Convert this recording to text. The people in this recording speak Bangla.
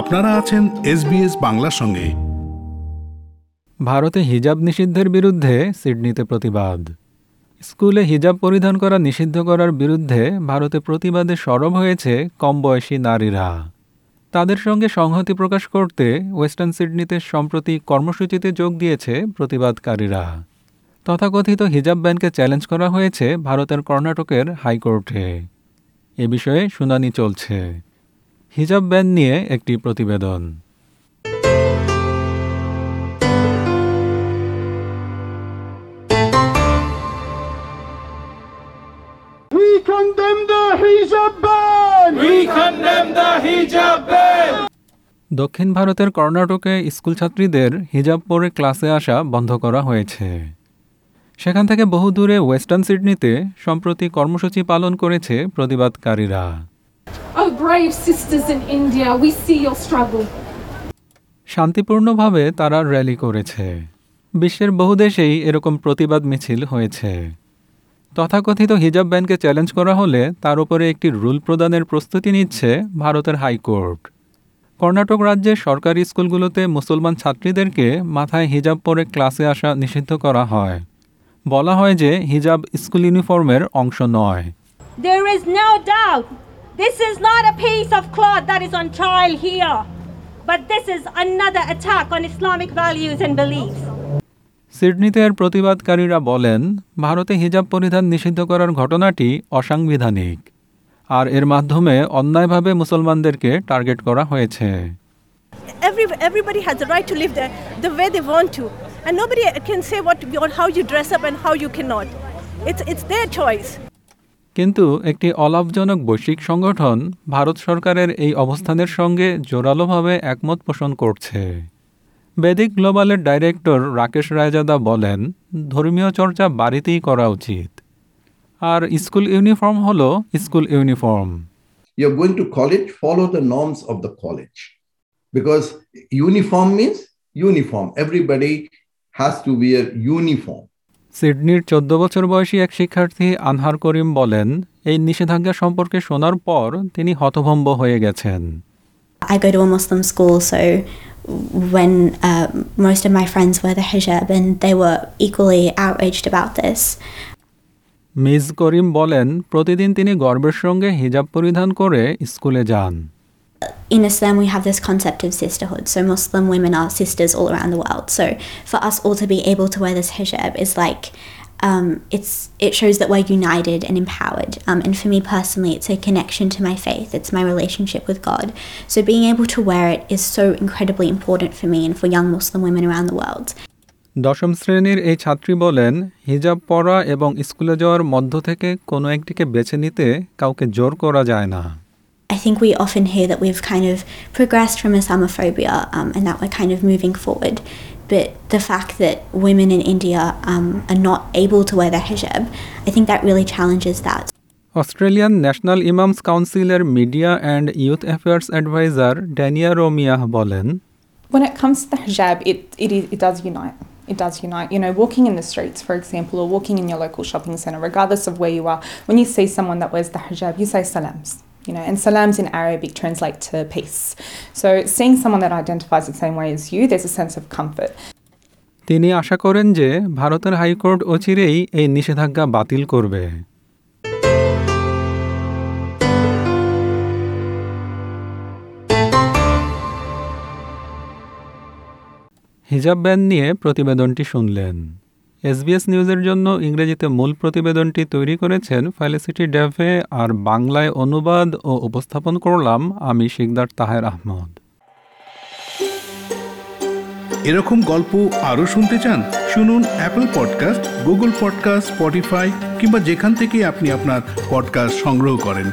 আপনারা আছেন এসবিএস বাংলার সঙ্গে। ভারতে হিজাব নিষিদ্ধের বিরুদ্ধে সিডনিতে প্রতিবাদ। স্কুলে হিজাব পরিধান করা নিষিদ্ধ করার বিরুদ্ধে ভারতে প্রতিবাদে সরব হয়েছে কম বয়সী নারীরা। তাদের সঙ্গে সংহতি প্রকাশ করতে ওয়েস্টার্ন সিডনিতে সম্প্রতি কর্মসূচিতে যোগ দিয়েছে প্রতিবাদকারীরা। তথাকথিত হিজাব ব্যানকে চ্যালেঞ্জ করা হয়েছে ভারতের কর্ণাটকের হাইকোর্টে। এ বিষয়ে শুনানি চলছে। হিজাব ব্যান নিয়ে একটি প্রতিবেদন We condemn the hijab ban! We condemn the hijab ban! দক্ষিণ ভারতের কর্ণাটকে স্কুল ছাত্রীদের হিজাব পরে ক্লাসে আসা বন্ধ করা হয়েছে সেখান থেকে বহু দূরে ওয়েস্টার্ন সিডনিতে সম্প্রতি কর্মসূচি পালন করেছে প্রতিবাদকারীরা Oh, brave sisters in India, we see your struggle. শান্তিপূর্ণভাবে তারা র্যালি করেছে। বিশ্বের বহু দেশেই এরকম প্রতিবাদ মিছিল হয়েছে। তথাকথিত হিজাব ব্যানকে চ্যালেঞ্জ করা হলে তার উপরে একটি রুল প্রদানের প্রস্তুতি নিচ্ছে ভারতের হাইকোর্ট কর্ণাটক রাজ্যের সরকারি স্কুলগুলোতে মুসলমান ছাত্রীদেরকে মাথায় হিজাব পরে ক্লাসে আসা নিষিদ্ধ করা হয়। বলা হয় যে হিজাব স্কুল ইউনিফর্মের অংশ নয়। There is no doubt this is not a piece of cloth that is on trial here, but this is another attack on Islamic values and beliefs. সিডনিতে এর প্রতিবাদকারীরা বলেন ভারতে হিজাব পরিধান নিষিদ্ধ করার ঘটনাটি অসাংবিধানিক আর এর মাধ্যমে অন্যায়ভাবে মুসলমানদেরকে টার্গেট করা হয়েছে Every, everybody has the right to live the, the way they want to. And nobody can say what, what how you dress up and how you cannot. It's, it's their choice. কিন্তু একটি অলাভজনক বৈশ্বিক সংগঠন ভারত সরকারের এই অবস্থানের সঙ্গে জোরালোভাবে একমত পোষণ করছে বেদিক গ্লোবালের ডাইরেক্টর রাকেশ রায়জাদা বলেন ধর্মীয় চর্চা বাড়িতেই করা উচিত আর স্কুল ইউনিফর্ম হলো school uniform you're going to college, follow the norms of the college. Because uniform means uniform. Everybody has to wear uniform. সিডনির চোদ্দ বছর বয়সী এক শিক্ষার্থী আনহার করিম বলেন এই নিষেধাজ্ঞা সম্পর্কে শোনার পর তিনি হতভম্ব হয়ে গেছেন I go to a Muslim school, so when uh, most of my friends wear the hijab, and they were equally outraged about this. Ms Karim বলেন প্রতিদিন তিনি গর্বের সঙ্গে হিজাব পরিধান করে স্কুলে যান In Islam, we have this concept of sisterhood, so Muslim women are sisters all around the world. So for us all to be able to wear this hijab is like. Um, it's it shows that we're united and empowered. Um, and for me personally, it's a connection to my faith. It's my relationship with God. So being able to wear it is so incredibly important for me and for young Muslim women around the world. দশম শ্রেণির এই ছাত্রী বলেন হিজাব পরা এবং স্কুলে যাওয়ার মধ্য থেকে কোনো একটিকে বেছে নিতে কাউকে জোর করা যায় না think we often hear that we've kind of progressed from Islamophobia um, and that we're kind of moving forward. But the fact that women in India um, are not able to wear their hijab, I think that really challenges that. Australian National Imams কাউন্সিলের media and youth affairs adviser Dania Romiah বলেন When it comes to the hijab, it, it, is, it does unite. It does unite. You know, walking in the streets, for example, or walking in your local shopping centre, regardless of where you are, when you see someone that wears the hijab, you say salams. You know, and salams in Arabic translate to peace. So seeing someone that identifies the same way as you, there's a sense of comfort. তিনি আশা করেন যে ভারতের হাইকোর্ট অচিরেই এই নিষেধাজ্ঞা বাতিল করবে হিজাব ব্যান নিয়ে প্রতিবেদনটি শুনলেন এসবিএস নিউজের জন্য ইংরেজিতে মূল প্রতিবেদনটি তৈরি করেছেন ফ্যালিসিটি ড্যাভে আর বাংলায় অনুবাদ ও উপস্থাপন করলাম আমি শিকদার তাহের আহমদ। এরকম গল্প আরও শুনতে চান, শুনুন Apple podcast Google podcast Spotify কিংবা যেখান থেকে আপনি আপনার পডকাস্ট সংগ্রহ করেন।